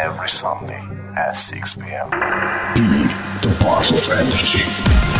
Every Sunday at 6 p.m. Be the part of energy.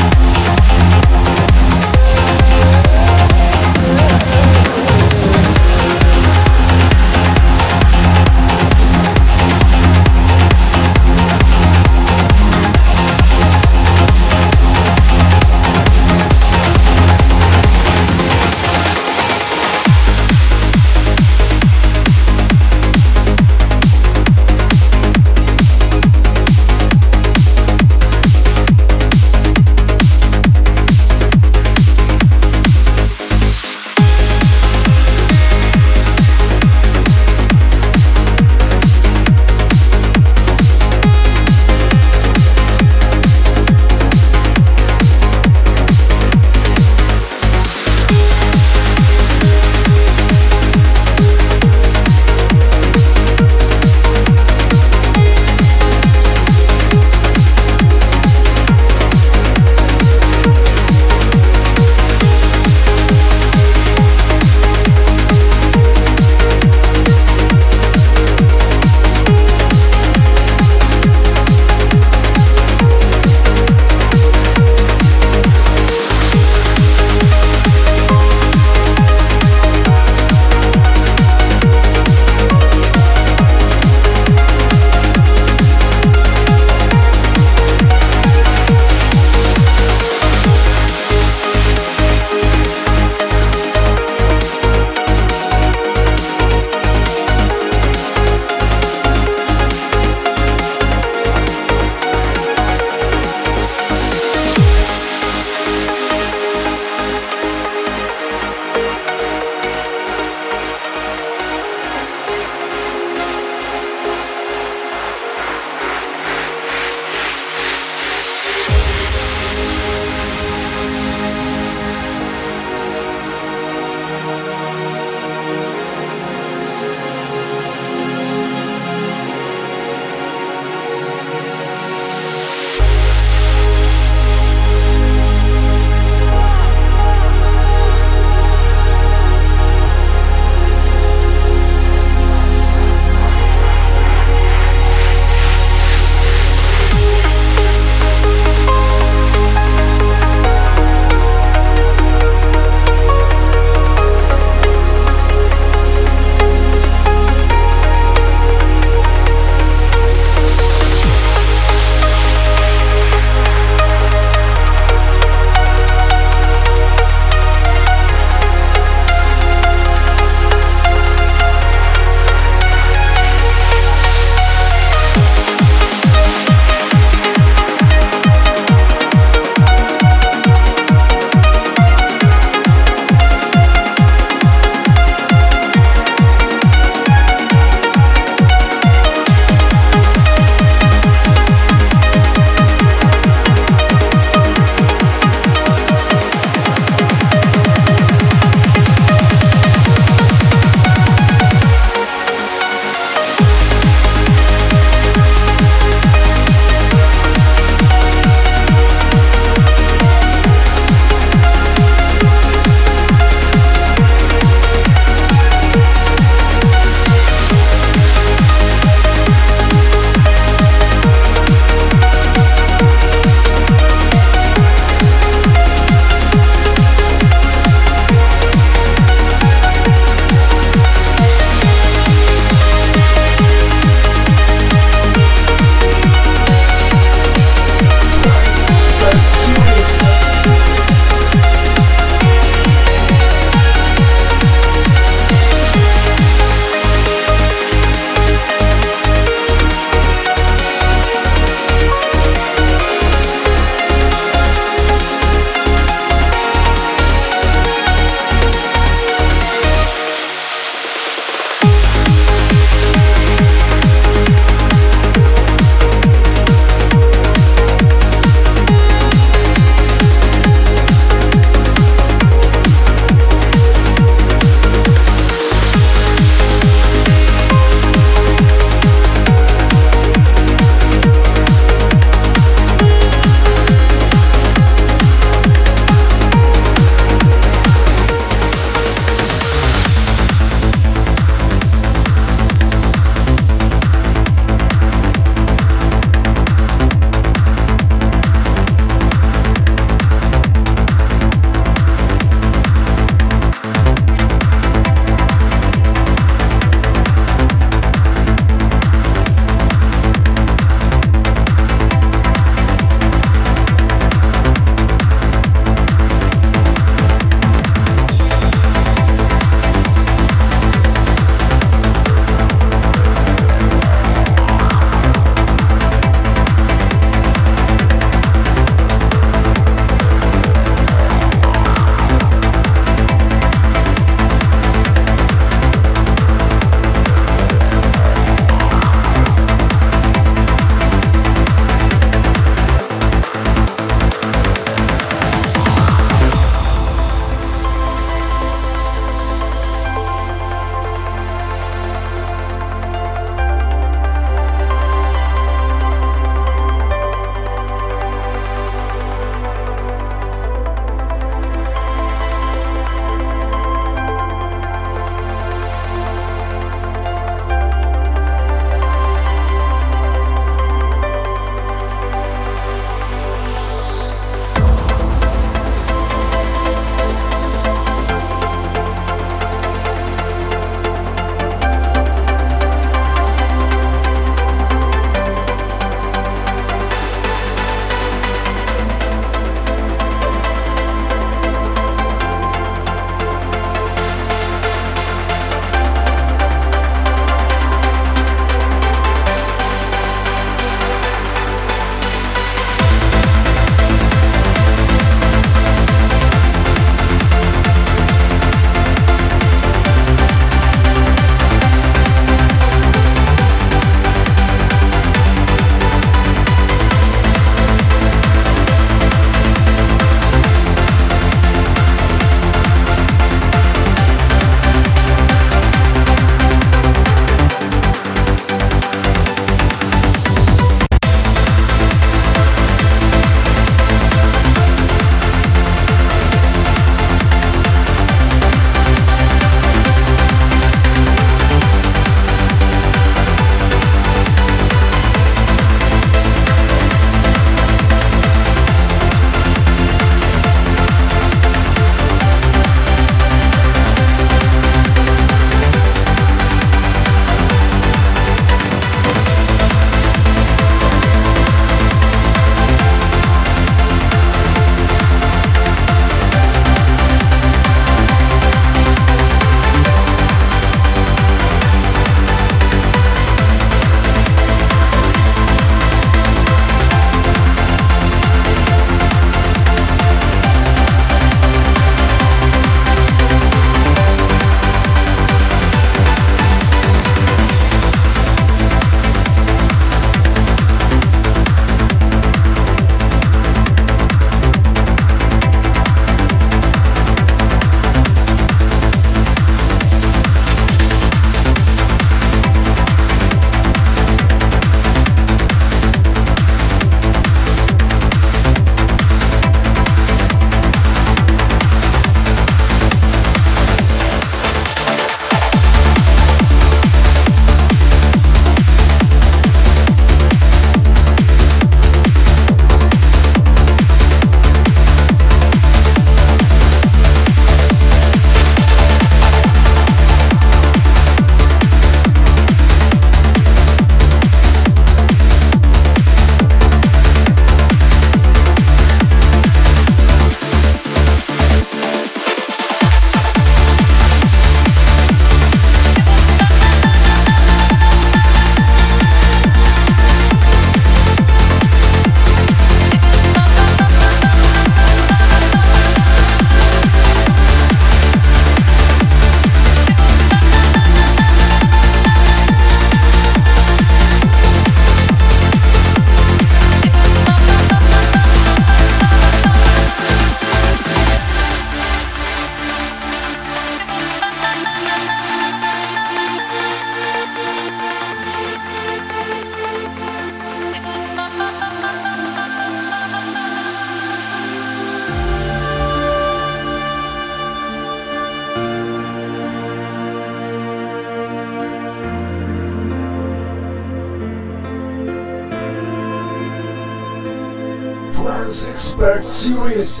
Six expert series.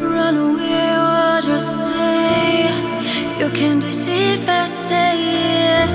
Run away or just stay. You can deceive past days.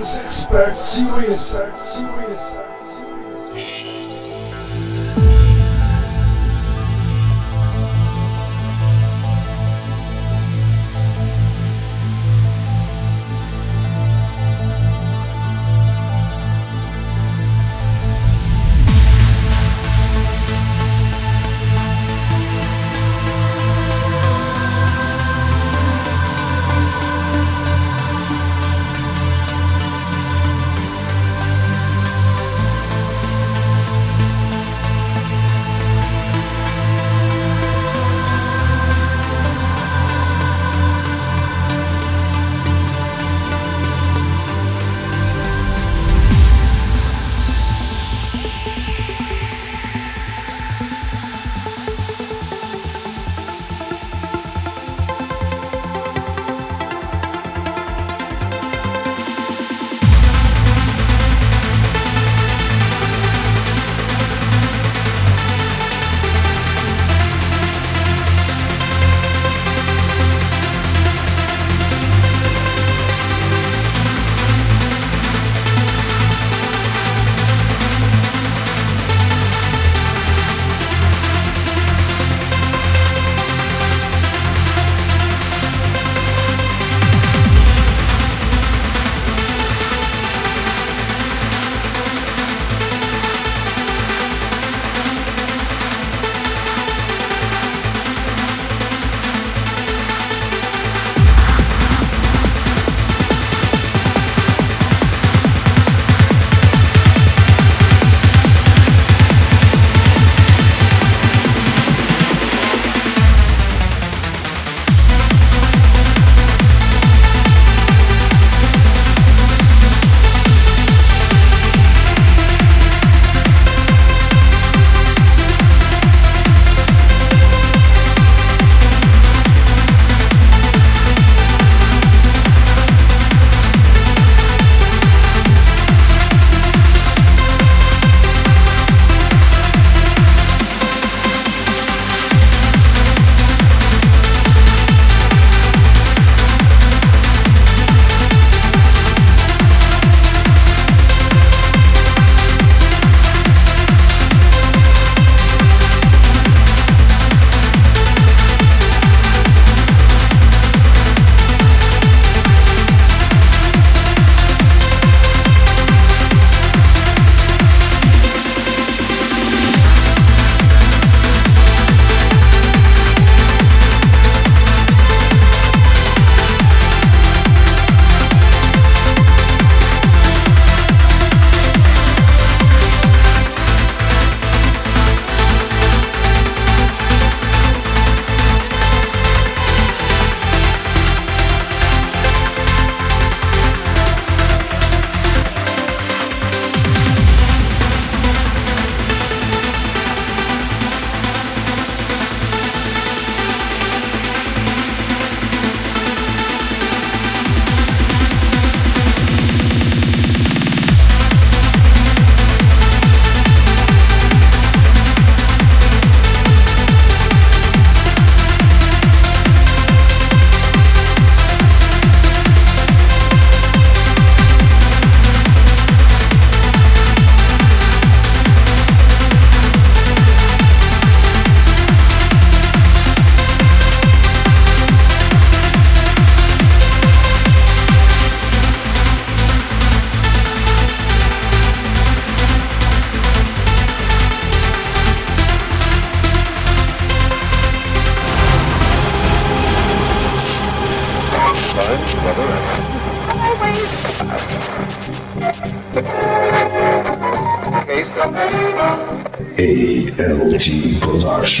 Trance Expert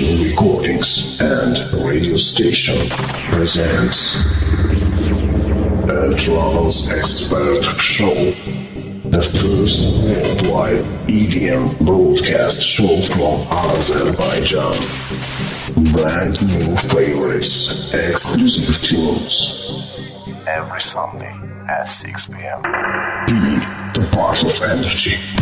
Recordings and Radio Station presents a Expert Show, the first worldwide EDM broadcast show from Azerbaijan. Brand new favorites, exclusive tunes. Every Sunday at 6 p.m. Be the part of energy.